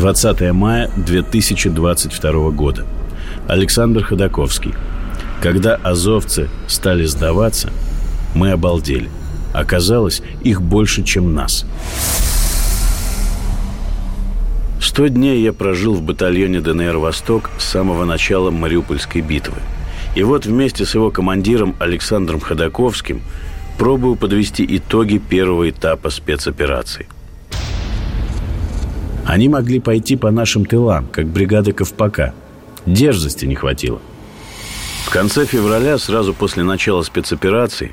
20 мая 2022 года. Александр Ходаковский. Когда азовцы стали сдаваться, мы обалдели. Оказалось, их больше, чем нас. Сто дней я прожил в батальоне ДНР «Восток» с самого начала Мариупольской битвы. И вот вместе с его командиром Александром Ходаковским пробую подвести итоги первого этапа спецоперации. Они могли пойти по нашим тылам, как бригада Ковпака. Дерзости не хватило. В конце февраля, сразу после начала спецоперации,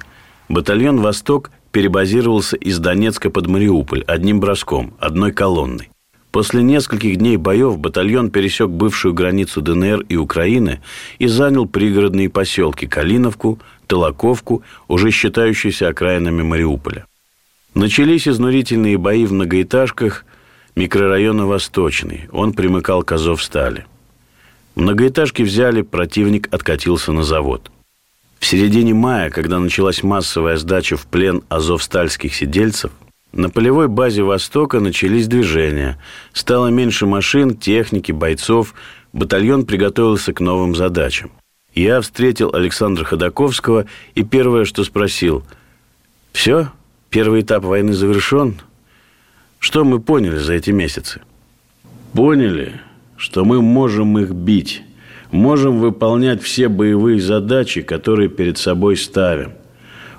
батальон «Восток» перебазировался из Донецка под Мариуполь одним броском, одной колонной. После нескольких дней боев батальон пересек бывшую границу ДНР и Украины и занял пригородные поселки Калиновку, Толоковку, уже считающиеся окраинами Мариуполя. Начались изнурительные бои в многоэтажках микрорайона Восточный. Он примыкал к Азовстали. Многоэтажки взяли, противник откатился на завод. В середине мая, когда началась массовая сдача в плен азовстальских сидельцев – на полевой базе «Востока» начались движения. Стало меньше машин, техники, бойцов. Батальон приготовился к новым задачам. Я встретил Александра Ходаковского и первое, что спросил. «Все? Первый этап войны завершен? Что мы поняли за эти месяцы?» «Поняли, что мы можем их бить, можем выполнять все боевые задачи, которые перед собой ставим.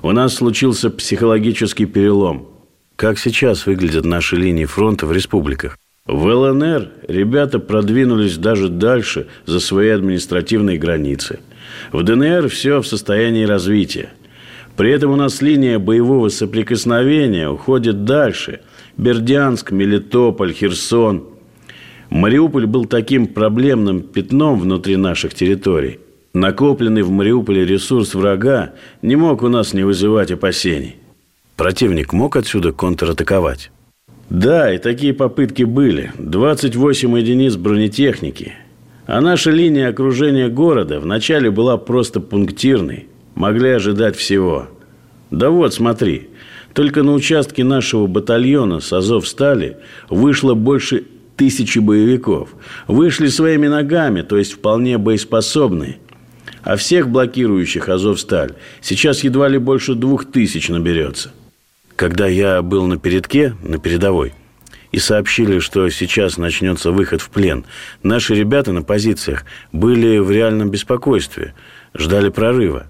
У нас случился психологический перелом – как сейчас выглядят наши линии фронта в республиках? В ЛНР ребята продвинулись даже дальше за свои административные границы. В ДНР все в состоянии развития. При этом у нас линия боевого соприкосновения уходит дальше. Бердянск, Мелитополь, Херсон. Мариуполь был таким проблемным пятном внутри наших территорий. Накопленный в Мариуполе ресурс врага не мог у нас не вызывать опасений. Противник мог отсюда контратаковать? Да, и такие попытки были. 28 единиц бронетехники. А наша линия окружения города вначале была просто пунктирной. Могли ожидать всего. Да вот, смотри. Только на участке нашего батальона с Азов-Стали вышло больше тысячи боевиков. Вышли своими ногами, то есть вполне боеспособные. А всех блокирующих Азов-Сталь сейчас едва ли больше двух тысяч наберется когда я был на передке, на передовой, и сообщили, что сейчас начнется выход в плен, наши ребята на позициях были в реальном беспокойстве, ждали прорыва.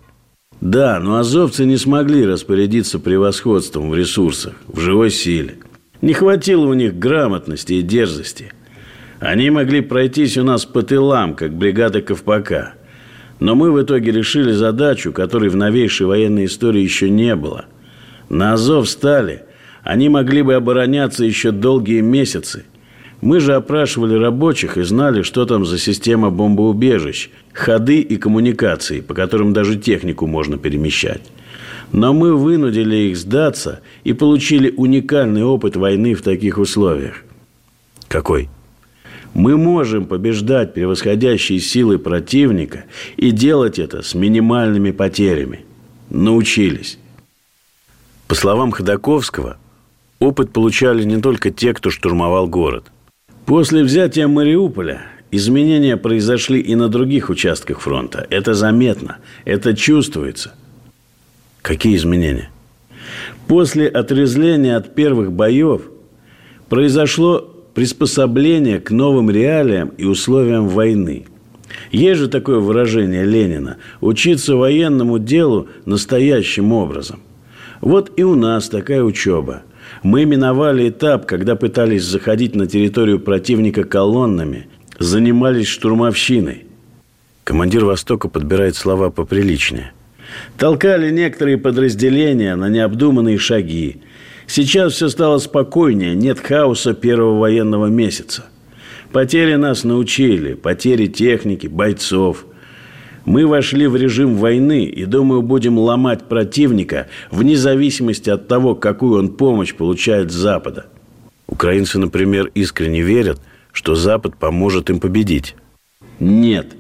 Да, но азовцы не смогли распорядиться превосходством в ресурсах, в живой силе. Не хватило у них грамотности и дерзости. Они могли пройтись у нас по тылам, как бригада Ковпака. Но мы в итоге решили задачу, которой в новейшей военной истории еще не было – на Азов стали. Они могли бы обороняться еще долгие месяцы. Мы же опрашивали рабочих и знали, что там за система бомбоубежищ, ходы и коммуникации, по которым даже технику можно перемещать. Но мы вынудили их сдаться и получили уникальный опыт войны в таких условиях. Какой? Мы можем побеждать превосходящие силы противника и делать это с минимальными потерями. Научились. По словам Ходаковского, опыт получали не только те, кто штурмовал город. После взятия Мариуполя изменения произошли и на других участках фронта. Это заметно, это чувствуется. Какие изменения? После отрезления от первых боев произошло приспособление к новым реалиям и условиям войны. Есть же такое выражение Ленина – учиться военному делу настоящим образом. Вот и у нас такая учеба. Мы миновали этап, когда пытались заходить на территорию противника колоннами, занимались штурмовщиной. Командир Востока подбирает слова поприличнее. Толкали некоторые подразделения на необдуманные шаги. Сейчас все стало спокойнее, нет хаоса первого военного месяца. Потери нас научили, потери техники, бойцов. Мы вошли в режим войны и, думаю, будем ломать противника вне зависимости от того, какую он помощь получает с Запада. Украинцы, например, искренне верят, что Запад поможет им победить. Нет.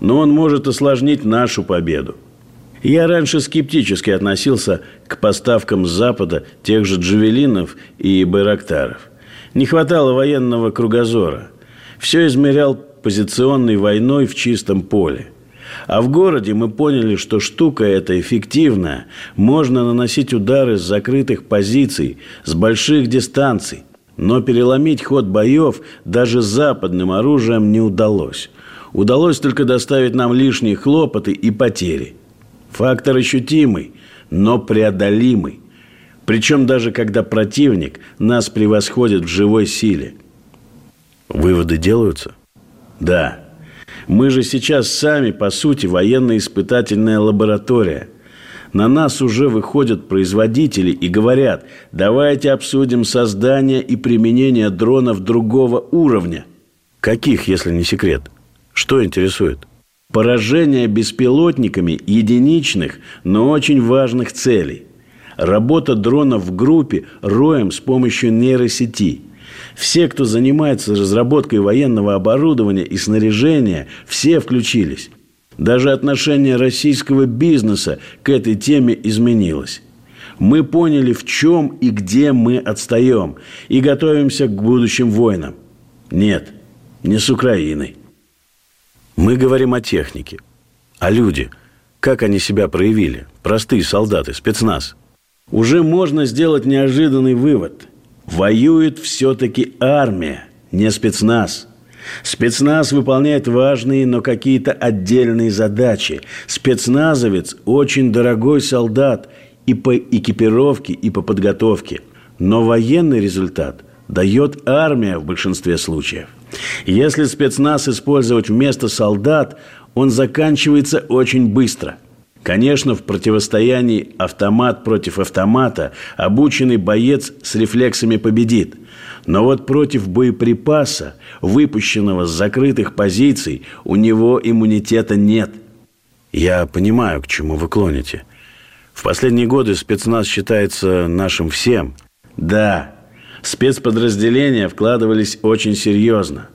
Но он может осложнить нашу победу. Я раньше скептически относился к поставкам с Запада тех же джавелинов и байрактаров. Не хватало военного кругозора. Все измерял позиционной войной в чистом поле. А в городе мы поняли, что штука эта эффективная. Можно наносить удары с закрытых позиций, с больших дистанций. Но переломить ход боев даже западным оружием не удалось. Удалось только доставить нам лишние хлопоты и потери – Фактор ощутимый, но преодолимый. Причем даже когда противник нас превосходит в живой силе. Выводы делаются? Да. Мы же сейчас сами, по сути, военно-испытательная лаборатория. На нас уже выходят производители и говорят, давайте обсудим создание и применение дронов другого уровня. Каких, если не секрет? Что интересует? Поражение беспилотниками единичных, но очень важных целей. Работа дронов в группе роем с помощью нейросети. Все, кто занимается разработкой военного оборудования и снаряжения, все включились. Даже отношение российского бизнеса к этой теме изменилось. Мы поняли, в чем и где мы отстаем, и готовимся к будущим войнам. Нет, не с Украиной. Мы говорим о технике. А люди, как они себя проявили? Простые солдаты, спецназ. Уже можно сделать неожиданный вывод. Воюет все-таки армия, не спецназ. Спецназ выполняет важные, но какие-то отдельные задачи. Спецназовец – очень дорогой солдат и по экипировке, и по подготовке. Но военный результат дает армия в большинстве случаев – если спецназ использовать вместо солдат, он заканчивается очень быстро. Конечно, в противостоянии автомат против автомата обученный боец с рефлексами победит. Но вот против боеприпаса, выпущенного с закрытых позиций, у него иммунитета нет. Я понимаю, к чему вы клоните. В последние годы спецназ считается нашим всем. Да, Спецподразделения вкладывались очень серьезно.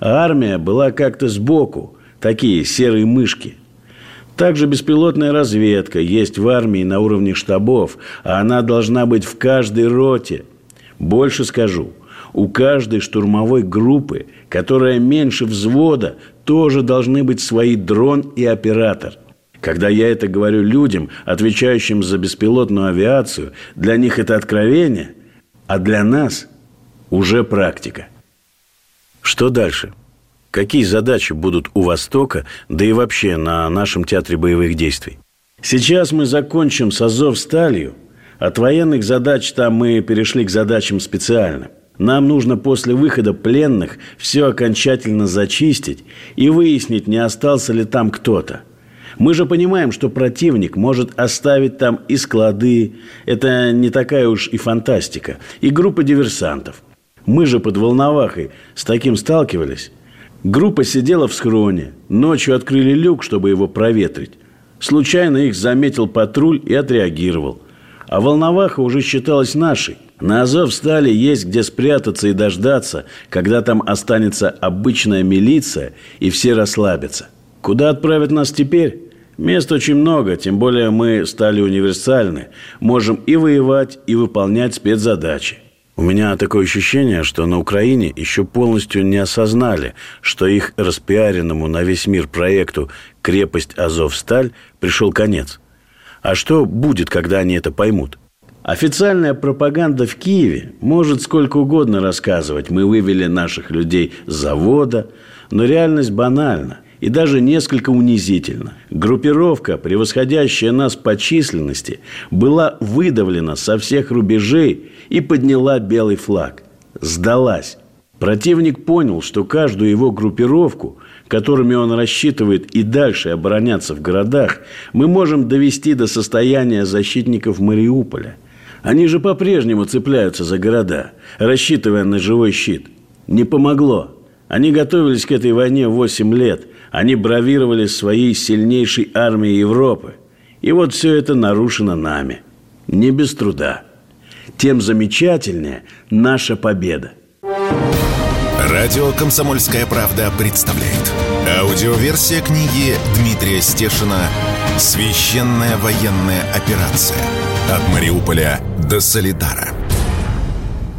А армия была как-то сбоку, такие серые мышки. Также беспилотная разведка есть в армии на уровне штабов, а она должна быть в каждой роте. Больше скажу, у каждой штурмовой группы, которая меньше взвода, тоже должны быть свои дрон и оператор. Когда я это говорю людям, отвечающим за беспилотную авиацию, для них это откровение – а для нас уже практика. Что дальше? Какие задачи будут у Востока, да и вообще на нашем театре боевых действий? Сейчас мы закончим с Азов сталью. От военных задач там мы перешли к задачам специальным. Нам нужно после выхода пленных все окончательно зачистить и выяснить, не остался ли там кто-то – мы же понимаем, что противник может оставить там и склады. Это не такая уж и фантастика. И группа диверсантов. Мы же под Волновахой с таким сталкивались. Группа сидела в схроне. Ночью открыли люк, чтобы его проветрить. Случайно их заметил патруль и отреагировал. А Волноваха уже считалась нашей. На Азов стали есть где спрятаться и дождаться, когда там останется обычная милиция и все расслабятся. Куда отправят нас теперь? Мест очень много, тем более мы стали универсальны. Можем и воевать, и выполнять спецзадачи. У меня такое ощущение, что на Украине еще полностью не осознали, что их распиаренному на весь мир проекту «Крепость Азовсталь» пришел конец. А что будет, когда они это поймут? Официальная пропаганда в Киеве может сколько угодно рассказывать. Мы вывели наших людей с завода, но реальность банальна – и даже несколько унизительно. Группировка, превосходящая нас по численности, была выдавлена со всех рубежей и подняла белый флаг. Сдалась. Противник понял, что каждую его группировку, которыми он рассчитывает и дальше обороняться в городах, мы можем довести до состояния защитников Мариуполя. Они же по-прежнему цепляются за города, рассчитывая на живой щит. Не помогло. Они готовились к этой войне 8 лет. Они бравировали своей сильнейшей армией Европы. И вот все это нарушено нами. Не без труда. Тем замечательнее наша победа. Радио «Комсомольская правда» представляет. Аудиоверсия книги Дмитрия Стешина «Священная военная операция. От Мариуполя до Солидара».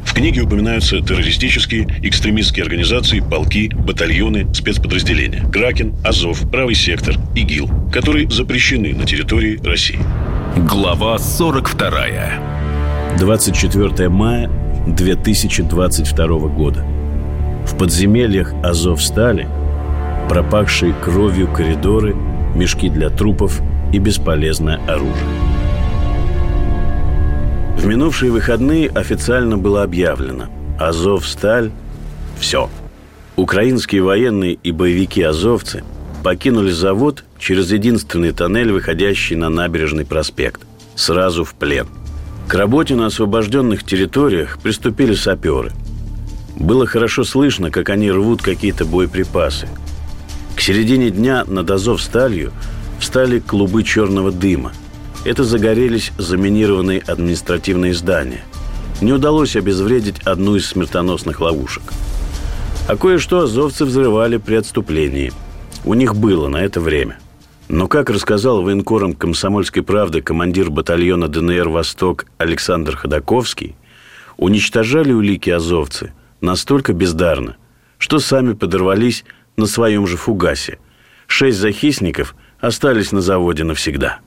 В книге упоминаются террористические, экстремистские организации, полки, батальоны, спецподразделения. Кракен, Азов, Правый сектор, ИГИЛ, которые запрещены на территории России. Глава 42. 24 мая 2022 года. В подземельях Азов-Стали пропахшие кровью коридоры, мешки для трупов и бесполезное оружие. В минувшие выходные официально было объявлено Азов-Сталь – все. Украинские военные и боевики-азовцы покинули завод через единственный тоннель, выходящий на набережный проспект, сразу в плен. К работе на освобожденных территориях приступили саперы. Было хорошо слышно, как они рвут какие-то боеприпасы. К середине дня над Азов-Сталью встали клубы черного дыма – это загорелись заминированные административные здания. Не удалось обезвредить одну из смертоносных ловушек. А кое-что азовцы взрывали при отступлении. У них было на это время. Но, как рассказал военкором «Комсомольской правды» командир батальона ДНР «Восток» Александр Ходаковский, уничтожали улики азовцы настолько бездарно, что сами подорвались на своем же фугасе. Шесть захисников остались на заводе навсегда.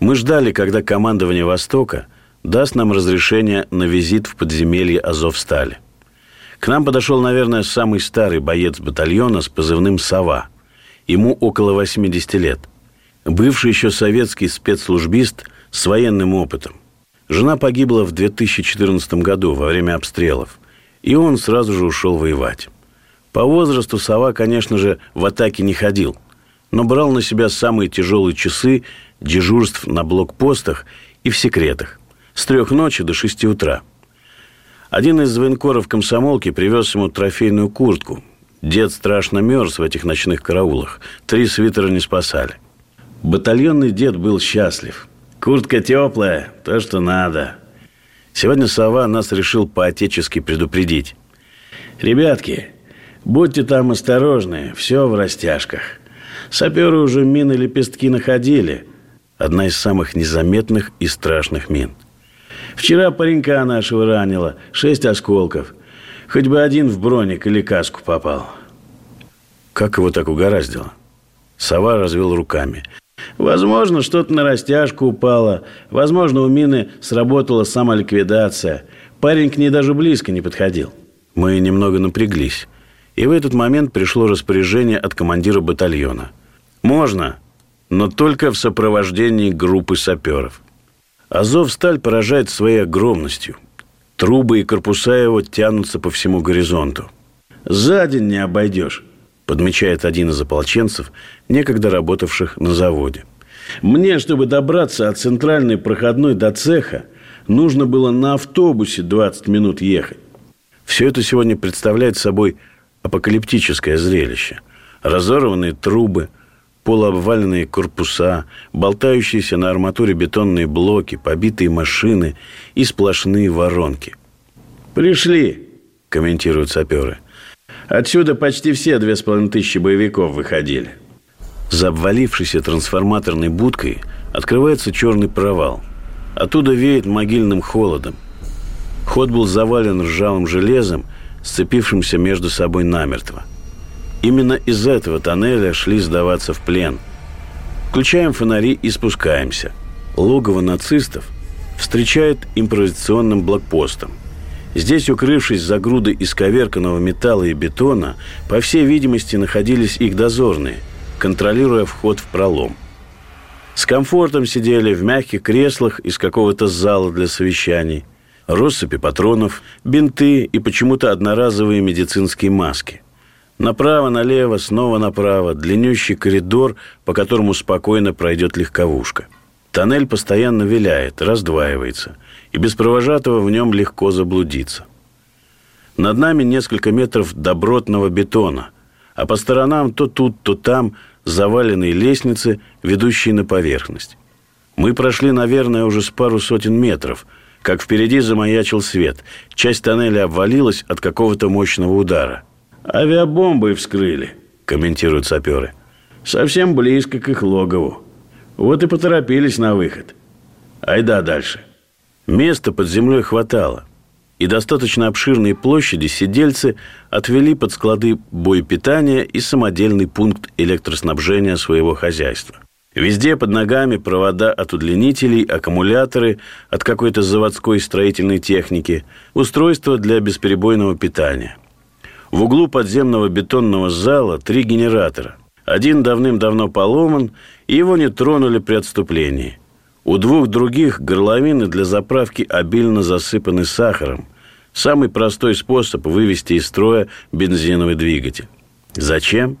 Мы ждали, когда командование Востока даст нам разрешение на визит в подземелье Азовстали. К нам подошел, наверное, самый старый боец батальона с позывным «Сова». Ему около 80 лет. Бывший еще советский спецслужбист с военным опытом. Жена погибла в 2014 году во время обстрелов, и он сразу же ушел воевать. По возрасту Сова, конечно же, в атаке не ходил, но брал на себя самые тяжелые часы дежурств на блокпостах и в секретах с трех ночи до шести утра. Один из военкоров комсомолки привез ему трофейную куртку. Дед страшно мерз в этих ночных караулах. Три свитера не спасали. Батальонный дед был счастлив. Куртка теплая, то, что надо. Сегодня сова нас решил по-отечески предупредить. Ребятки, будьте там осторожны, все в растяжках. Саперы уже мины лепестки находили – Одна из самых незаметных и страшных мин. Вчера паренька нашего ранило. Шесть осколков. Хоть бы один в броник или каску попал. Как его так угораздило? Сова развел руками. Возможно, что-то на растяжку упало. Возможно, у мины сработала самоликвидация. Парень к ней даже близко не подходил. Мы немного напряглись. И в этот момент пришло распоряжение от командира батальона. «Можно но только в сопровождении группы саперов. Азов-сталь поражает своей огромностью. Трубы и корпуса его тянутся по всему горизонту. «За день не обойдешь», – подмечает один из ополченцев, некогда работавших на заводе. «Мне, чтобы добраться от центральной проходной до цеха, нужно было на автобусе 20 минут ехать. Все это сегодня представляет собой апокалиптическое зрелище. Разорванные трубы – полуобваленные корпуса, болтающиеся на арматуре бетонные блоки, побитые машины и сплошные воронки. «Пришли», – комментируют саперы. «Отсюда почти все две с половиной тысячи боевиков выходили». За обвалившейся трансформаторной будкой открывается черный провал. Оттуда веет могильным холодом. Ход был завален ржавым железом, сцепившимся между собой намертво – Именно из этого тоннеля шли сдаваться в плен. Включаем фонари и спускаемся. Логово нацистов встречает импровизационным блокпостом. Здесь, укрывшись за грудой исковерканного металла и бетона, по всей видимости, находились их дозорные, контролируя вход в пролом. С комфортом сидели в мягких креслах из какого-то зала для совещаний, россыпи патронов, бинты и почему-то одноразовые медицинские маски. Направо, налево, снова направо, длиннющий коридор, по которому спокойно пройдет легковушка. Тоннель постоянно виляет, раздваивается, и без провожатого в нем легко заблудиться. Над нами несколько метров добротного бетона, а по сторонам то тут, то там заваленные лестницы, ведущие на поверхность. Мы прошли, наверное, уже с пару сотен метров, как впереди замаячил свет. Часть тоннеля обвалилась от какого-то мощного удара. «Авиабомбы вскрыли», – комментируют саперы. «Совсем близко к их логову. Вот и поторопились на выход. Айда дальше». Места под землей хватало, и достаточно обширные площади сидельцы отвели под склады боепитания и самодельный пункт электроснабжения своего хозяйства. Везде под ногами провода от удлинителей, аккумуляторы от какой-то заводской строительной техники, устройства для бесперебойного питания. В углу подземного бетонного зала три генератора. Один давным-давно поломан, и его не тронули при отступлении – у двух других горловины для заправки обильно засыпаны сахаром. Самый простой способ вывести из строя бензиновый двигатель. Зачем?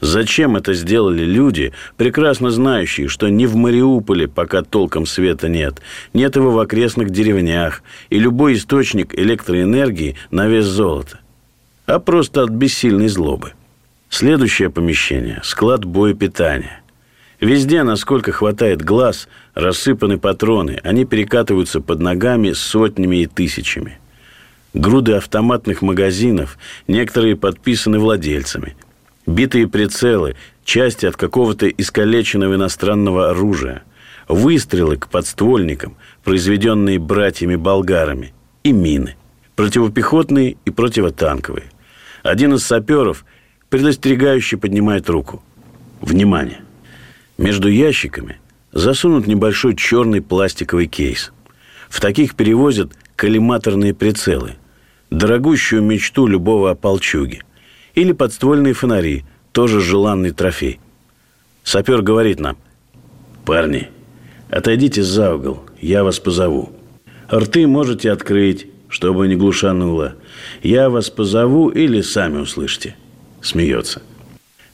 Зачем это сделали люди, прекрасно знающие, что ни в Мариуполе пока толком света нет, нет его в окрестных деревнях, и любой источник электроэнергии на вес золота, а просто от бессильной злобы. Следующее помещение – склад боепитания. Везде, насколько хватает глаз, рассыпаны патроны. Они перекатываются под ногами сотнями и тысячами. Груды автоматных магазинов, некоторые подписаны владельцами. Битые прицелы, части от какого-то искалеченного иностранного оружия. Выстрелы к подствольникам, произведенные братьями-болгарами. И мины. Противопехотные и противотанковые. Один из саперов предостерегающе поднимает руку. Внимание! Между ящиками засунут небольшой черный пластиковый кейс. В таких перевозят коллиматорные прицелы, дорогущую мечту любого ополчуги. Или подствольные фонари, тоже желанный трофей. Сапер говорит нам, «Парни, отойдите за угол, я вас позову. Рты можете открыть, чтобы не глушануло. Я вас позову или сами услышите». Смеется.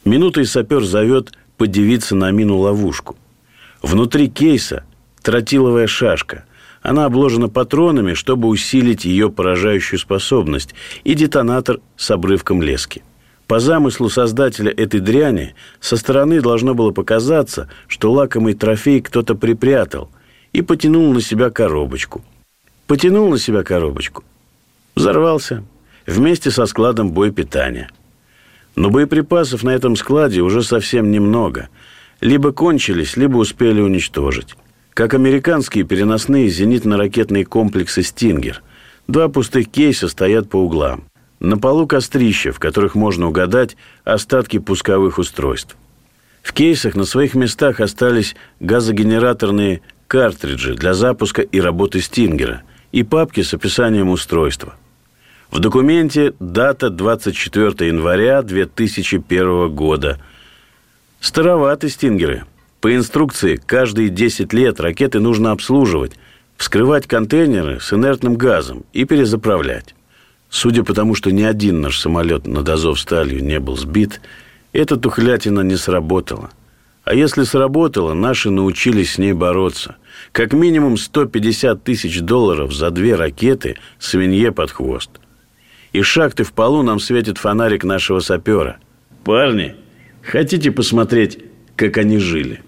Минутой сапер зовет подивиться на мину-ловушку. Внутри кейса тротиловая шашка. Она обложена патронами, чтобы усилить ее поражающую способность, и детонатор с обрывком лески. По замыслу создателя этой дряни со стороны должно было показаться, что лакомый трофей кто-то припрятал и потянул на себя коробочку. Потянул на себя коробочку. Взорвался вместе со складом боепитания – но боеприпасов на этом складе уже совсем немного. Либо кончились, либо успели уничтожить. Как американские переносные зенитно-ракетные комплексы «Стингер». Два пустых кейса стоят по углам. На полу кострища, в которых можно угадать остатки пусковых устройств. В кейсах на своих местах остались газогенераторные картриджи для запуска и работы «Стингера» и папки с описанием устройства – в документе дата 24 января 2001 года. Староваты стингеры. По инструкции, каждые 10 лет ракеты нужно обслуживать, вскрывать контейнеры с инертным газом и перезаправлять. Судя по тому, что ни один наш самолет над Азовсталью не был сбит, эта тухлятина не сработала. А если сработала, наши научились с ней бороться. Как минимум 150 тысяч долларов за две ракеты свинье под хвост – из шахты в полу нам светит фонарик нашего сапера. Парни, хотите посмотреть, как они жили?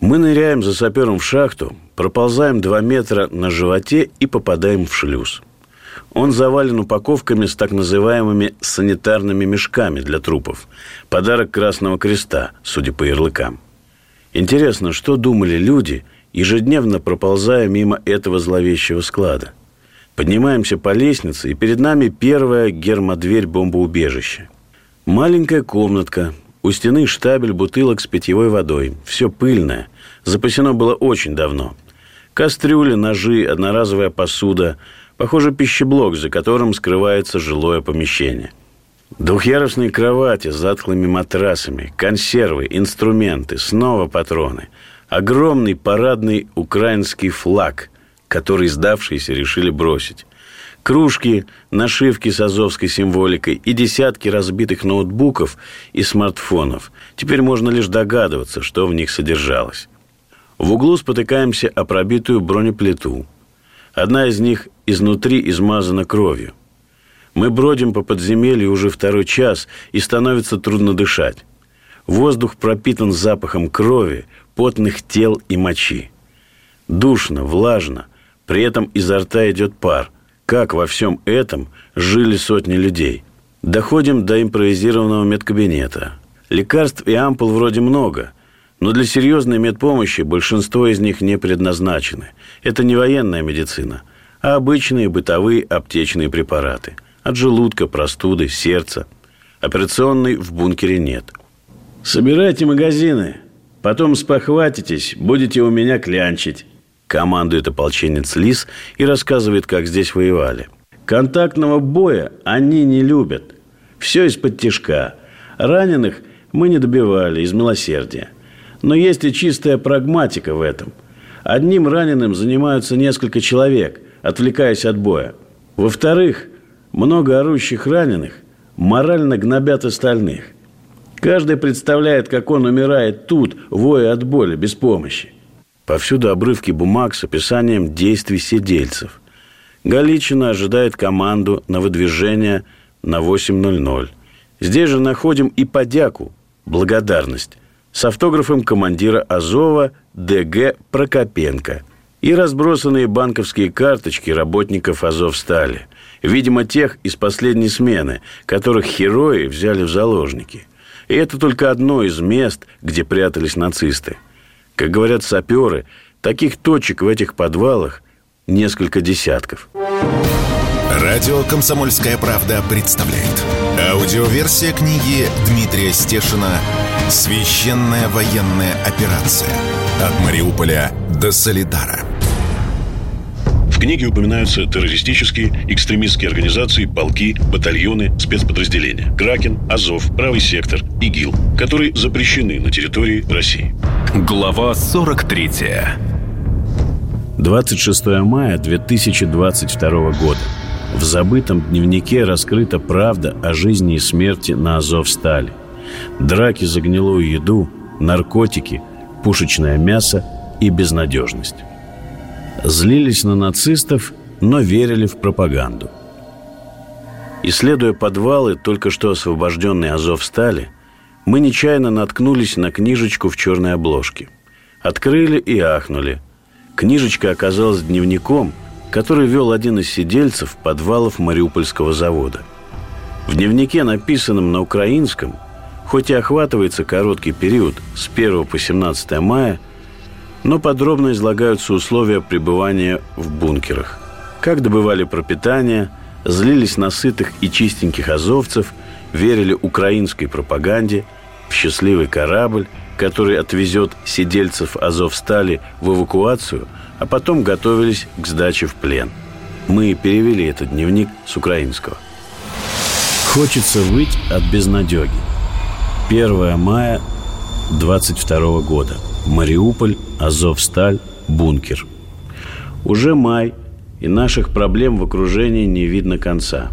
Мы ныряем за сапером в шахту, проползаем два метра на животе и попадаем в шлюз. Он завален упаковками с так называемыми санитарными мешками для трупов. Подарок Красного Креста, судя по ярлыкам. Интересно, что думали люди, ежедневно проползая мимо этого зловещего склада? Поднимаемся по лестнице, и перед нами первая гермодверь бомбоубежища. Маленькая комнатка, у стены штабель бутылок с питьевой водой. Все пыльное. Запасено было очень давно. Кастрюли, ножи, одноразовая посуда. Похоже, пищеблок, за которым скрывается жилое помещение. Двухъярусные кровати с затхлыми матрасами, консервы, инструменты, снова патроны. Огромный парадный украинский флаг – который сдавшиеся решили бросить. Кружки, нашивки с азовской символикой и десятки разбитых ноутбуков и смартфонов. Теперь можно лишь догадываться, что в них содержалось. В углу спотыкаемся о пробитую бронеплиту. Одна из них изнутри измазана кровью. Мы бродим по подземелью уже второй час, и становится трудно дышать. Воздух пропитан запахом крови, потных тел и мочи. Душно, влажно, при этом изо рта идет пар. Как во всем этом жили сотни людей? Доходим до импровизированного медкабинета. Лекарств и ампул вроде много, но для серьезной медпомощи большинство из них не предназначены. Это не военная медицина, а обычные бытовые аптечные препараты. От желудка, простуды, сердца. Операционной в бункере нет. Собирайте магазины, потом спохватитесь, будете у меня клянчить. Командует ополченец Лис и рассказывает, как здесь воевали. Контактного боя они не любят. Все из-под тишка. Раненых мы не добивали из милосердия. Но есть и чистая прагматика в этом. Одним раненым занимаются несколько человек, отвлекаясь от боя. Во-вторых, много орущих раненых морально гнобят остальных. Каждый представляет, как он умирает тут, воя от боли, без помощи. Повсюду обрывки бумаг с описанием действий сидельцев. Галичина ожидает команду на выдвижение на 8.00. Здесь же находим и подяку, благодарность, с автографом командира Азова ДГ Прокопенко и разбросанные банковские карточки работников Азовстали, видимо, тех из последней смены, которых герои взяли в заложники. И это только одно из мест, где прятались нацисты. Как говорят саперы, таких точек в этих подвалах несколько десятков. Радио «Комсомольская правда» представляет. Аудиоверсия книги Дмитрия Стешина «Священная военная операция. От Мариуполя до Солидара». Книге упоминаются террористические, экстремистские организации, полки, батальоны, спецподразделения. Кракен, Азов, Правый сектор, ИГИЛ, которые запрещены на территории России. Глава 43 26 мая 2022 года. В забытом дневнике раскрыта правда о жизни и смерти на Азовстале. Драки за гнилую еду, наркотики, пушечное мясо и безнадежность. Злились на нацистов, но верили в пропаганду. Исследуя подвалы, только что освобожденные Азовстали, мы нечаянно наткнулись на книжечку в черной обложке. Открыли и ахнули. Книжечка оказалась дневником – который вел один из сидельцев подвалов Мариупольского завода. В дневнике, написанном на украинском, хоть и охватывается короткий период с 1 по 17 мая, но подробно излагаются условия пребывания в бункерах. Как добывали пропитание, злились на сытых и чистеньких азовцев, верили украинской пропаганде, в счастливый корабль, который отвезет сидельцев Азовстали в эвакуацию – а потом готовились к сдаче в плен. Мы перевели этот дневник с украинского. Хочется выть от безнадеги. 1 мая 22 года. Мариуполь, Азовсталь, бункер. Уже май, и наших проблем в окружении не видно конца.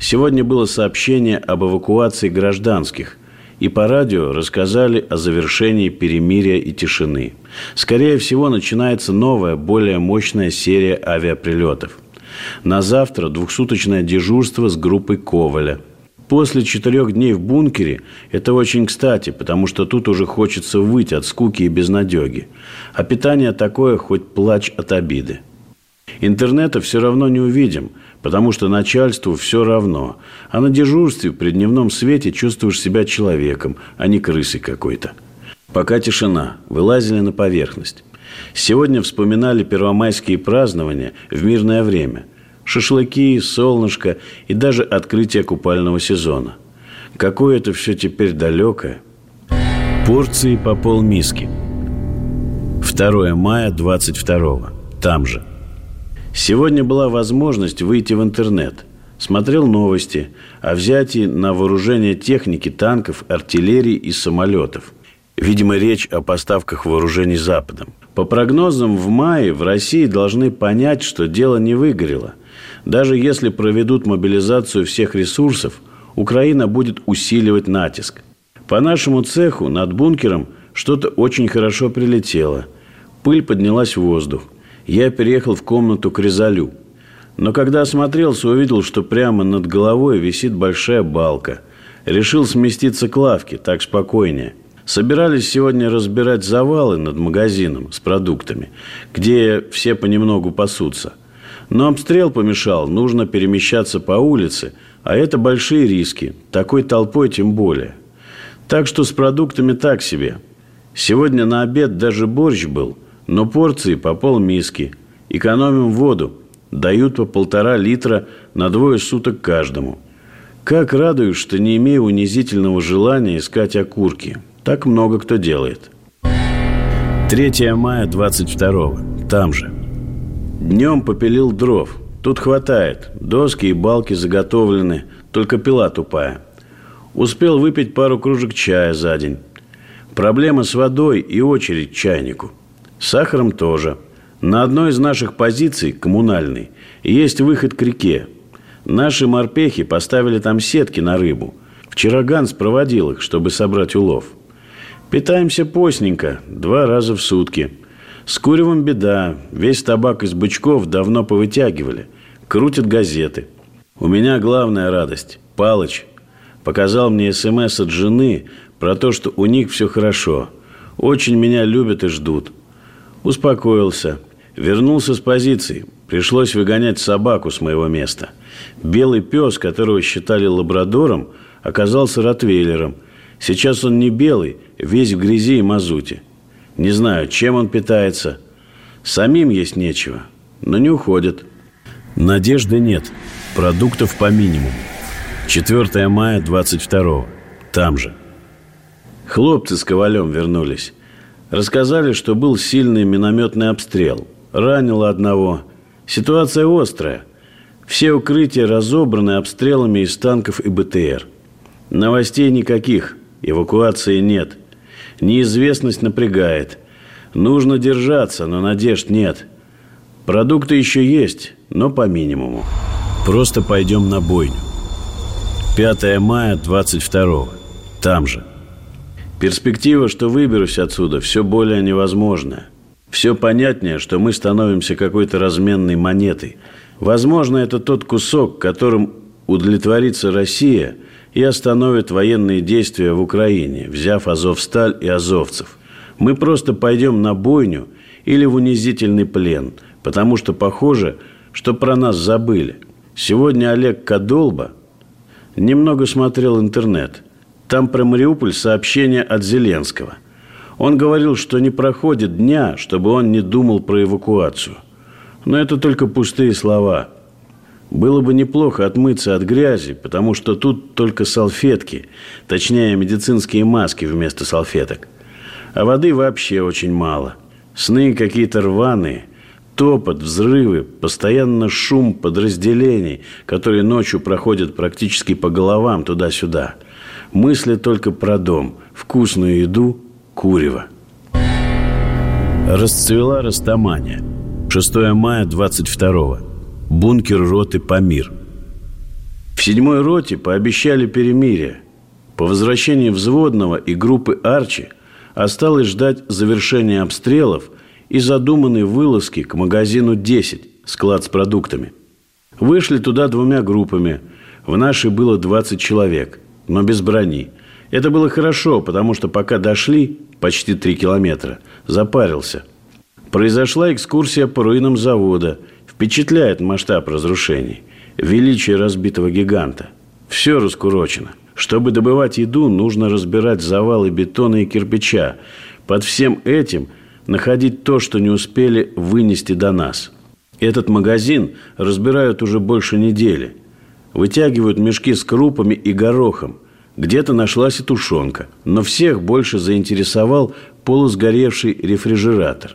Сегодня было сообщение об эвакуации гражданских, и по радио рассказали о завершении перемирия и тишины. Скорее всего, начинается новая, более мощная серия авиаприлетов. На завтра двухсуточное дежурство с группой Коваля. После четырех дней в бункере это очень кстати, потому что тут уже хочется выйти от скуки и безнадеги. А питание такое, хоть плач от обиды. Интернета все равно не увидим, потому что начальству все равно. А на дежурстве при дневном свете чувствуешь себя человеком, а не крысой какой-то. Пока тишина, вылазили на поверхность. Сегодня вспоминали первомайские празднования в мирное время. Шашлыки, солнышко и даже открытие купального сезона. Какое это все теперь далекое. Порции по полмиски. 2 мая 22 Там же – Сегодня была возможность выйти в интернет. Смотрел новости о взятии на вооружение техники, танков, артиллерии и самолетов. Видимо, речь о поставках вооружений Западом. По прогнозам, в мае в России должны понять, что дело не выгорело. Даже если проведут мобилизацию всех ресурсов, Украина будет усиливать натиск. По нашему цеху над бункером что-то очень хорошо прилетело. Пыль поднялась в воздух – я переехал в комнату к Резолю. Но когда осмотрелся, увидел, что прямо над головой висит большая балка. Решил сместиться к лавке, так спокойнее. Собирались сегодня разбирать завалы над магазином с продуктами, где все понемногу пасутся. Но обстрел помешал, нужно перемещаться по улице, а это большие риски, такой толпой тем более. Так что с продуктами так себе. Сегодня на обед даже борщ был, но порции по полмиски. Экономим воду, дают по полтора литра на двое суток каждому. Как радуюсь, что не имею унизительного желания искать окурки. Так много кто делает. 3 мая 22 Там же. Днем попилил дров. Тут хватает. Доски и балки заготовлены. Только пила тупая. Успел выпить пару кружек чая за день. Проблема с водой и очередь к чайнику. С сахаром тоже. На одной из наших позиций, коммунальной, есть выход к реке. Наши морпехи поставили там сетки на рыбу. Вчера Ганс проводил их, чтобы собрать улов. Питаемся постненько, два раза в сутки. С куревом беда. Весь табак из бычков давно повытягивали. Крутят газеты. У меня главная радость. Палыч показал мне СМС от жены про то, что у них все хорошо. Очень меня любят и ждут. Успокоился. Вернулся с позиции. Пришлось выгонять собаку с моего места. Белый пес, которого считали лабрадором, оказался ротвейлером – Сейчас он не белый, весь в грязи и мазуте. Не знаю, чем он питается. Самим есть нечего, но не уходит. Надежды нет. Продуктов по минимуму. 4 мая 22 Там же. Хлопцы с ковалем вернулись. Рассказали, что был сильный минометный обстрел. Ранило одного. Ситуация острая. Все укрытия разобраны обстрелами из танков и БТР. Новостей никаких – Эвакуации нет. Неизвестность напрягает. Нужно держаться, но надежд нет. Продукты еще есть, но по минимуму. Просто пойдем на бойню. 5 мая 22 Там же. Перспектива, что выберусь отсюда, все более невозможная. Все понятнее, что мы становимся какой-то разменной монетой. Возможно, это тот кусок, которым удовлетворится Россия – и остановит военные действия в Украине, взяв Азовсталь и азовцев. Мы просто пойдем на бойню или в унизительный плен, потому что похоже, что про нас забыли. Сегодня Олег Кадолба немного смотрел интернет. Там про Мариуполь сообщение от Зеленского. Он говорил, что не проходит дня, чтобы он не думал про эвакуацию. Но это только пустые слова – было бы неплохо отмыться от грязи, потому что тут только салфетки, точнее медицинские маски вместо салфеток. А воды вообще очень мало. Сны какие-то рваные, топот, взрывы, постоянно шум подразделений, которые ночью проходят практически по головам туда-сюда. Мысли только про дом, вкусную еду, курево. Расцвела растамания. 6 мая 22 -го бункер роты Памир. В седьмой роте пообещали перемирие. По возвращении взводного и группы Арчи осталось ждать завершения обстрелов и задуманной вылазки к магазину 10, склад с продуктами. Вышли туда двумя группами. В нашей было 20 человек, но без брони. Это было хорошо, потому что пока дошли, почти 3 километра, запарился. Произошла экскурсия по руинам завода – Впечатляет масштаб разрушений, величие разбитого гиганта. Все раскурочено. Чтобы добывать еду, нужно разбирать завалы бетона и кирпича. Под всем этим находить то, что не успели вынести до нас. Этот магазин разбирают уже больше недели. Вытягивают мешки с крупами и горохом. Где-то нашлась и тушенка. Но всех больше заинтересовал полусгоревший рефрижератор.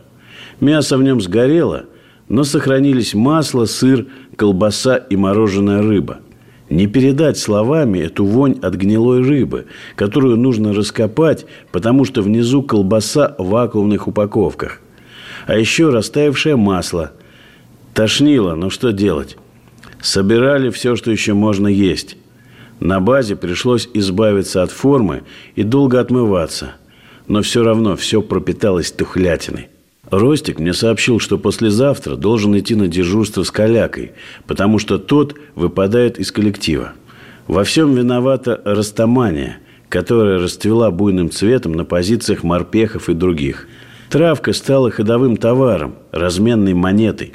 Мясо в нем сгорело – но сохранились масло, сыр, колбаса и мороженая рыба. Не передать словами эту вонь от гнилой рыбы, которую нужно раскопать, потому что внизу колбаса в вакуумных упаковках. А еще растаявшее масло. Тошнило, но что делать? Собирали все, что еще можно есть. На базе пришлось избавиться от формы и долго отмываться. Но все равно все пропиталось тухлятиной. Ростик мне сообщил, что послезавтра должен идти на дежурство с Калякой, потому что тот выпадает из коллектива. Во всем виновата растамания, которая расцвела буйным цветом на позициях морпехов и других. Травка стала ходовым товаром, разменной монетой.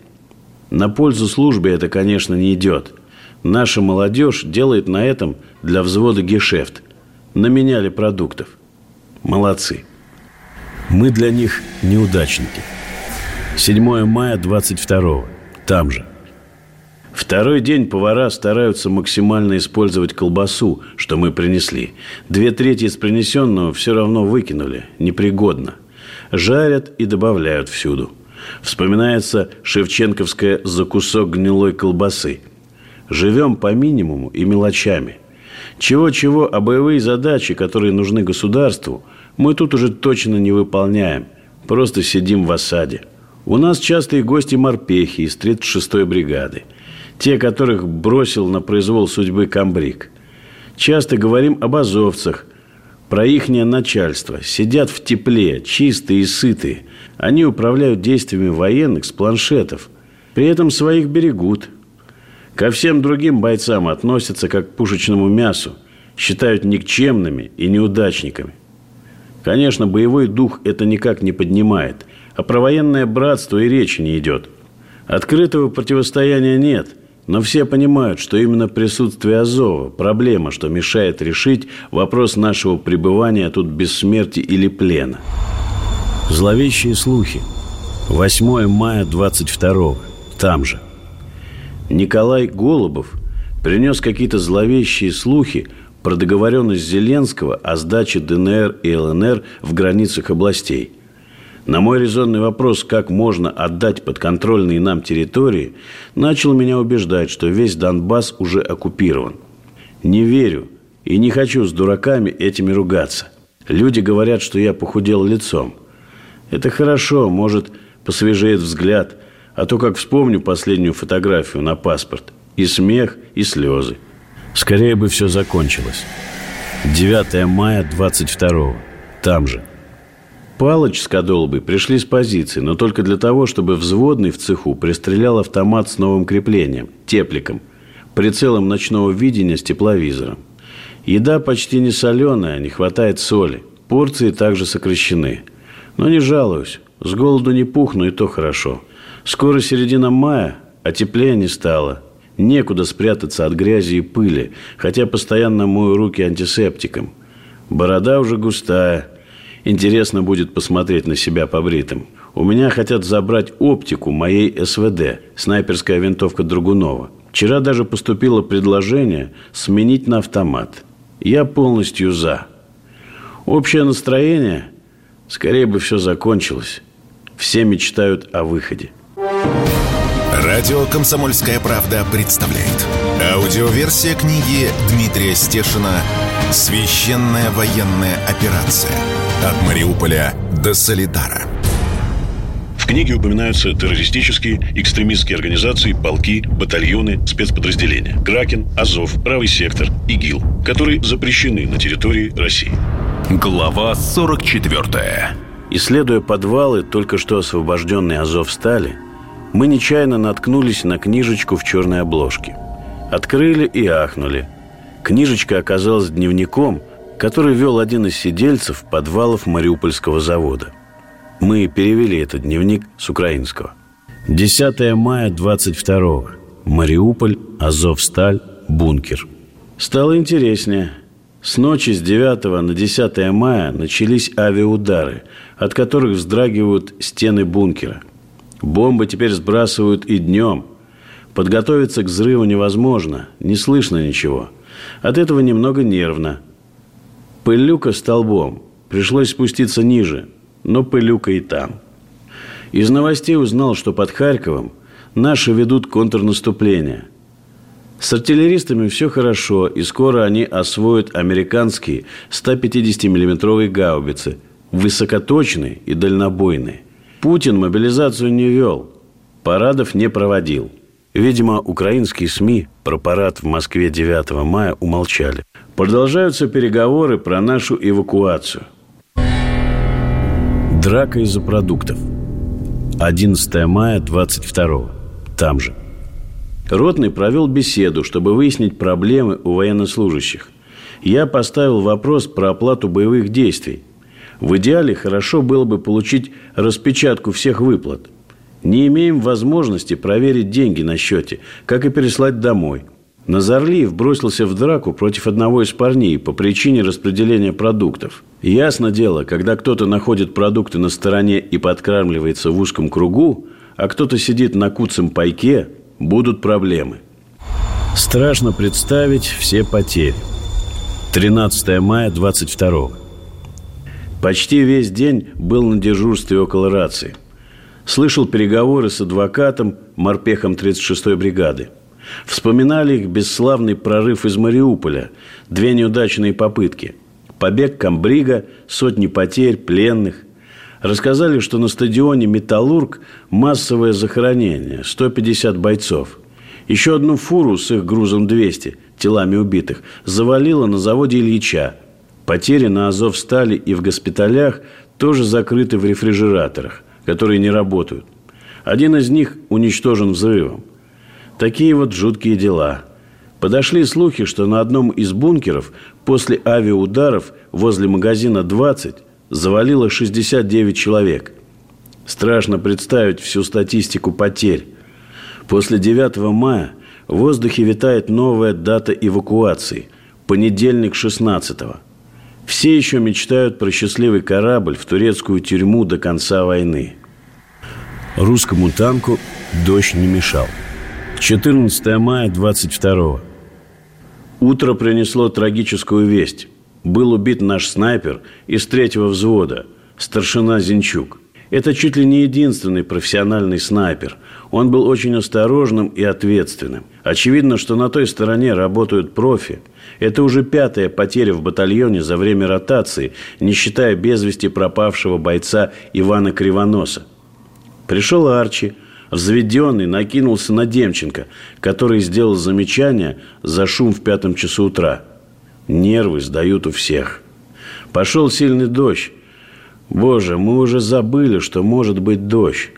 На пользу службе это, конечно, не идет. Наша молодежь делает на этом для взвода гешефт. Наменяли продуктов. Молодцы. Мы для них неудачники. 7 мая 22 Там же. Второй день повара стараются максимально использовать колбасу, что мы принесли. Две трети из принесенного все равно выкинули. Непригодно. Жарят и добавляют всюду. Вспоминается шевченковская «за кусок гнилой колбасы». Живем по минимуму и мелочами. Чего-чего, а боевые задачи, которые нужны государству, мы тут уже точно не выполняем. Просто сидим в осаде. У нас частые гости морпехи из 36-й бригады. Те, которых бросил на произвол судьбы комбриг. Часто говорим об азовцах, про ихнее начальство. Сидят в тепле, чистые и сытые. Они управляют действиями военных с планшетов. При этом своих берегут. Ко всем другим бойцам относятся как к пушечному мясу. Считают никчемными и неудачниками. Конечно, боевой дух это никак не поднимает. А про военное братство и речи не идет. Открытого противостояния нет – но все понимают, что именно присутствие Азова – проблема, что мешает решить вопрос нашего пребывания тут без смерти или плена. Зловещие слухи. 8 мая 22 Там же. Николай Голубов принес какие-то зловещие слухи про договоренность Зеленского о сдаче ДНР и ЛНР в границах областей – на мой резонный вопрос, как можно отдать подконтрольные нам территории, начал меня убеждать, что весь Донбасс уже оккупирован. Не верю и не хочу с дураками этими ругаться. Люди говорят, что я похудел лицом. Это хорошо, может, посвежеет взгляд, а то как вспомню последнюю фотографию на паспорт. И смех, и слезы. Скорее бы все закончилось. 9 мая 22 Там же – Палыч с Кодолбой пришли с позиции, но только для того, чтобы взводный в цеху пристрелял автомат с новым креплением, тепликом, прицелом ночного видения с тепловизором. Еда почти не соленая, не хватает соли. Порции также сокращены. Но не жалуюсь. С голоду не пухну, и то хорошо. Скоро середина мая, а теплее не стало. Некуда спрятаться от грязи и пыли, хотя постоянно мою руки антисептиком. Борода уже густая – Интересно будет посмотреть на себя побритым. У меня хотят забрать оптику моей СВД, снайперская винтовка Драгунова. Вчера даже поступило предложение сменить на автомат. Я полностью за. Общее настроение, скорее бы все закончилось. Все мечтают о выходе. Радио «Комсомольская правда» представляет. Аудиоверсия книги Дмитрия Стешина «Священная военная операция» От Мариуполя до Солидара. В книге упоминаются террористические, экстремистские организации, полки, батальоны, спецподразделения. Кракен, Азов, Правый сектор, ИГИЛ, которые запрещены на территории России. Глава 44. Исследуя подвалы только что освобожденной Азов стали, мы нечаянно наткнулись на книжечку в черной обложке. Открыли и ахнули. Книжечка оказалась дневником – который вел один из сидельцев подвалов Мариупольского завода. Мы перевели этот дневник с украинского. 10 мая 22 Мариуполь, Азовсталь, бункер. Стало интереснее. С ночи с 9 на 10 мая начались авиаудары, от которых вздрагивают стены бункера. Бомбы теперь сбрасывают и днем. Подготовиться к взрыву невозможно, не слышно ничего. От этого немного нервно – Пылюка столбом. Пришлось спуститься ниже, но пылюка и там. Из новостей узнал, что под Харьковом наши ведут контрнаступление. С артиллеристами все хорошо, и скоро они освоят американские 150 миллиметровые гаубицы, высокоточные и дальнобойные. Путин мобилизацию не вел, парадов не проводил. Видимо, украинские СМИ про парад в Москве 9 мая умолчали. Продолжаются переговоры про нашу эвакуацию. Драка из-за продуктов. 11 мая 22 там же. Ротный провел беседу, чтобы выяснить проблемы у военнослужащих. Я поставил вопрос про оплату боевых действий. В идеале хорошо было бы получить распечатку всех выплат. Не имеем возможности проверить деньги на счете, как и переслать домой. Назарлиев бросился в драку против одного из парней по причине распределения продуктов. Ясно дело, когда кто-то находит продукты на стороне и подкармливается в узком кругу, а кто-то сидит на куцем пайке, будут проблемы. Страшно представить все потери. 13 мая 22 Почти весь день был на дежурстве около рации. Слышал переговоры с адвокатом, морпехом 36-й бригады. Вспоминали их бесславный прорыв из Мариуполя, две неудачные попытки. Побег Камбрига, сотни потерь, пленных – Рассказали, что на стадионе «Металлург» массовое захоронение, 150 бойцов. Еще одну фуру с их грузом 200, телами убитых, завалило на заводе Ильича. Потери на Азов стали и в госпиталях тоже закрыты в рефрижераторах, которые не работают. Один из них уничтожен взрывом. Такие вот жуткие дела. Подошли слухи, что на одном из бункеров после авиаударов возле магазина «20» завалило 69 человек. Страшно представить всю статистику потерь. После 9 мая в воздухе витает новая дата эвакуации – понедельник 16 -го. Все еще мечтают про счастливый корабль в турецкую тюрьму до конца войны. Русскому танку дождь не мешал. 14 мая 22 -го. Утро принесло трагическую весть был убит наш снайпер из третьего взвода, старшина Зинчук. Это чуть ли не единственный профессиональный снайпер. Он был очень осторожным и ответственным. Очевидно, что на той стороне работают профи. Это уже пятая потеря в батальоне за время ротации, не считая без вести пропавшего бойца Ивана Кривоноса. Пришел Арчи, взведенный, накинулся на Демченко, который сделал замечание за шум в пятом часу утра – Нервы сдают у всех. Пошел сильный дождь. Боже, мы уже забыли, что может быть дождь.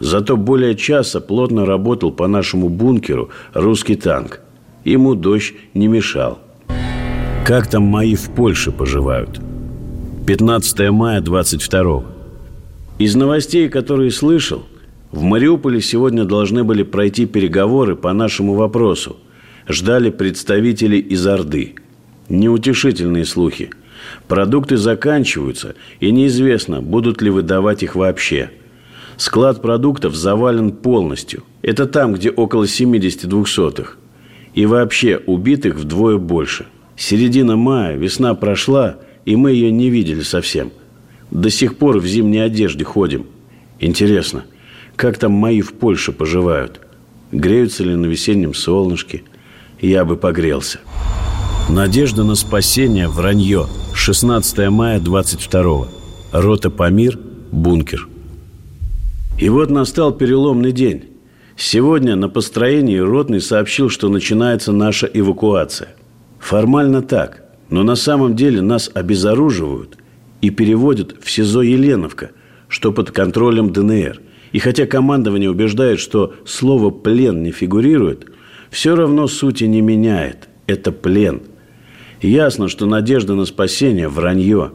Зато более часа плотно работал по нашему бункеру русский танк. Ему дождь не мешал. Как там мои в Польше поживают? 15 мая 22 Из новостей, которые слышал, в Мариуполе сегодня должны были пройти переговоры по нашему вопросу. Ждали представителей из Орды – Неутешительные слухи. Продукты заканчиваются, и неизвестно, будут ли выдавать их вообще. Склад продуктов завален полностью. Это там, где около 70 двухсотых. И вообще убитых вдвое больше. Середина мая, весна прошла, и мы ее не видели совсем. До сих пор в зимней одежде ходим. Интересно, как там мои в Польше поживают? Греются ли на весеннем солнышке? Я бы погрелся. Надежда на спасение – вранье. 16 мая 22 Рота Памир, бункер. И вот настал переломный день. Сегодня на построении Ротный сообщил, что начинается наша эвакуация. Формально так, но на самом деле нас обезоруживают и переводят в СИЗО Еленовка, что под контролем ДНР. И хотя командование убеждает, что слово «плен» не фигурирует, все равно сути не меняет. Это плен – Ясно, что надежда на спасение – вранье.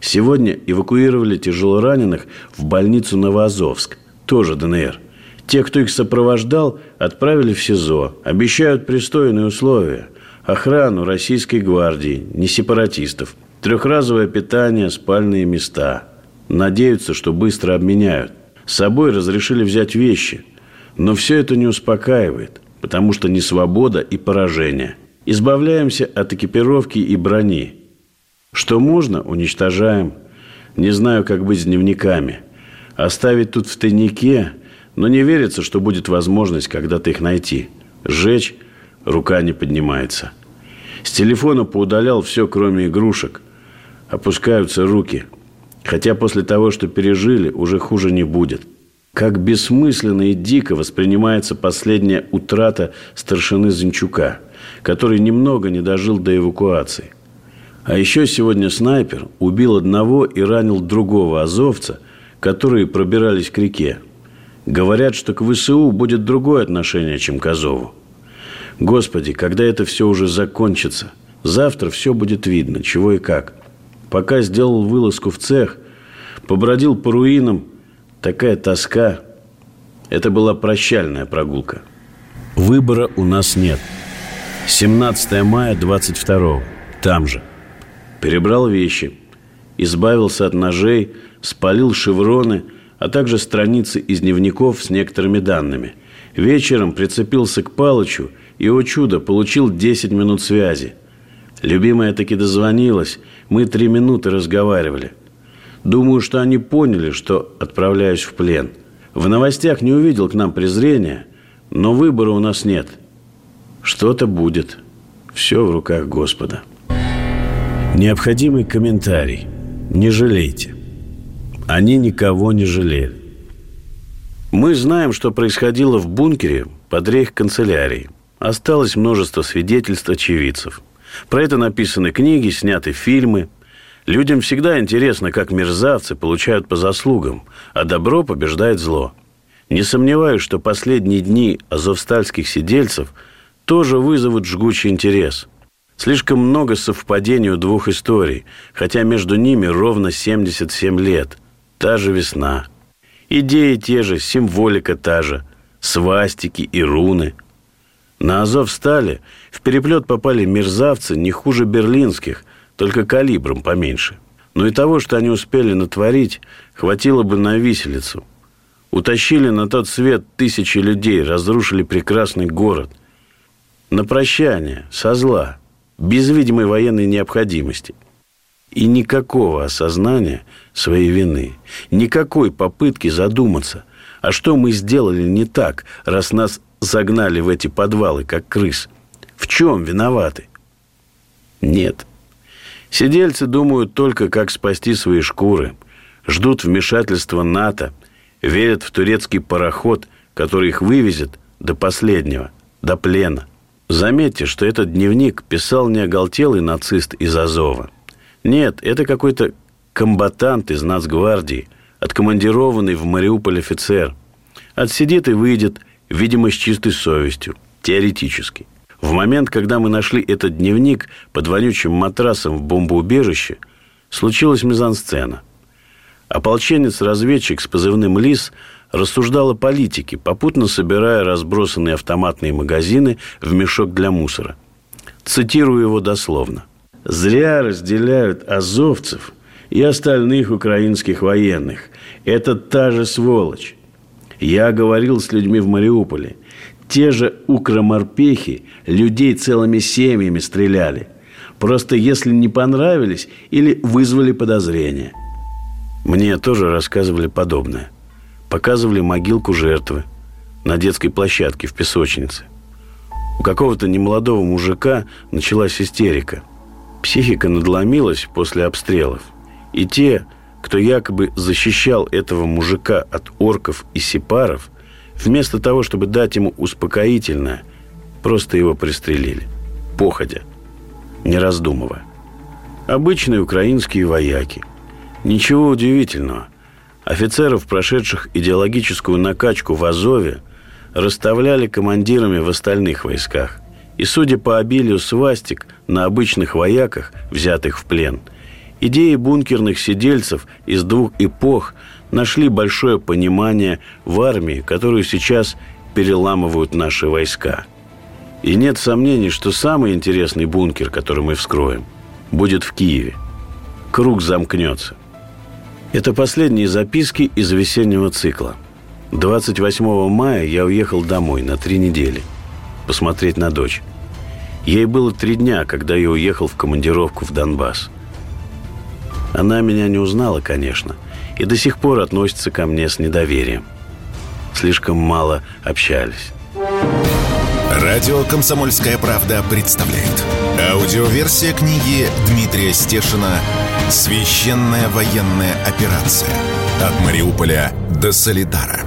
Сегодня эвакуировали тяжелораненых в больницу Новоазовск, тоже ДНР. Те, кто их сопровождал, отправили в СИЗО. Обещают пристойные условия. Охрану российской гвардии, не сепаратистов. Трехразовое питание, спальные места. Надеются, что быстро обменяют. С собой разрешили взять вещи. Но все это не успокаивает, потому что не свобода и поражение – Избавляемся от экипировки и брони. Что можно, уничтожаем. Не знаю, как быть с дневниками. Оставить тут в тайнике, но не верится, что будет возможность когда-то их найти. Сжечь рука не поднимается. С телефона поудалял все, кроме игрушек. Опускаются руки. Хотя после того, что пережили, уже хуже не будет. Как бессмысленно и дико воспринимается последняя утрата старшины Зинчука – который немного не дожил до эвакуации. А еще сегодня снайпер убил одного и ранил другого азовца, которые пробирались к реке. Говорят, что к ВСУ будет другое отношение, чем к Азову. Господи, когда это все уже закончится? Завтра все будет видно, чего и как. Пока сделал вылазку в цех, побродил по руинам, такая тоска. Это была прощальная прогулка. Выбора у нас нет. 17 мая 22 там же. Перебрал вещи, избавился от ножей, спалил шевроны, а также страницы из дневников с некоторыми данными. Вечером прицепился к Палычу и, о чудо, получил 10 минут связи. Любимая таки дозвонилась, мы три минуты разговаривали. Думаю, что они поняли, что отправляюсь в плен. В новостях не увидел к нам презрения, но выбора у нас нет. Что-то будет. Все в руках Господа. Необходимый комментарий. Не жалейте. Они никого не жалели. Мы знаем, что происходило в бункере под рейх-канцелярией. Осталось множество свидетельств очевидцев. Про это написаны книги, сняты фильмы. Людям всегда интересно, как мерзавцы получают по заслугам, а добро побеждает зло. Не сомневаюсь, что последние дни азовстальских сидельцев тоже вызовут жгучий интерес. Слишком много совпадений у двух историй, хотя между ними ровно 77 лет. Та же весна. Идеи те же, символика та же, свастики и руны – на Азов стали в переплет попали мерзавцы не хуже берлинских, только калибром поменьше. Но и того, что они успели натворить, хватило бы на виселицу. Утащили на тот свет тысячи людей, разрушили прекрасный город. На прощание, со зла, без видимой военной необходимости. И никакого осознания своей вины, никакой попытки задуматься, а что мы сделали не так, раз нас загнали в эти подвалы, как крыс. В чем виноваты? Нет. Сидельцы думают только, как спасти свои шкуры. Ждут вмешательства НАТО, верят в турецкий пароход, который их вывезет до последнего, до плена. Заметьте, что этот дневник писал не оголтелый нацист из Азова. Нет, это какой-то комбатант из Нацгвардии, откомандированный в Мариуполь офицер. Отсидит и выйдет – видимо, с чистой совестью, теоретически. В момент, когда мы нашли этот дневник под вонючим матрасом в бомбоубежище, случилась мизансцена. Ополченец-разведчик с позывным «Лис» рассуждал о политике, попутно собирая разбросанные автоматные магазины в мешок для мусора. Цитирую его дословно. «Зря разделяют азовцев и остальных украинских военных. Это та же сволочь. Я говорил с людьми в Мариуполе. Те же укроморпехи людей целыми семьями стреляли. Просто если не понравились или вызвали подозрения. Мне тоже рассказывали подобное. Показывали могилку жертвы на детской площадке в песочнице. У какого-то немолодого мужика началась истерика. Психика надломилась после обстрелов. И те, кто якобы защищал этого мужика от орков и сепаров, вместо того, чтобы дать ему успокоительное, просто его пристрелили. Походя, не раздумывая. Обычные украинские вояки. Ничего удивительного. Офицеров, прошедших идеологическую накачку в Азове, расставляли командирами в остальных войсках. И, судя по обилию свастик на обычных вояках, взятых в плен – Идеи бункерных сидельцев из двух эпох нашли большое понимание в армии, которую сейчас переламывают наши войска. И нет сомнений, что самый интересный бункер, который мы вскроем, будет в Киеве. Круг замкнется. Это последние записки из весеннего цикла. 28 мая я уехал домой на три недели посмотреть на дочь. Ей было три дня, когда я уехал в командировку в Донбасс – она меня не узнала, конечно, и до сих пор относится ко мне с недоверием. Слишком мало общались. Радио «Комсомольская правда» представляет. Аудиоверсия книги Дмитрия Стешина «Священная военная операция. От Мариуполя до Солидара».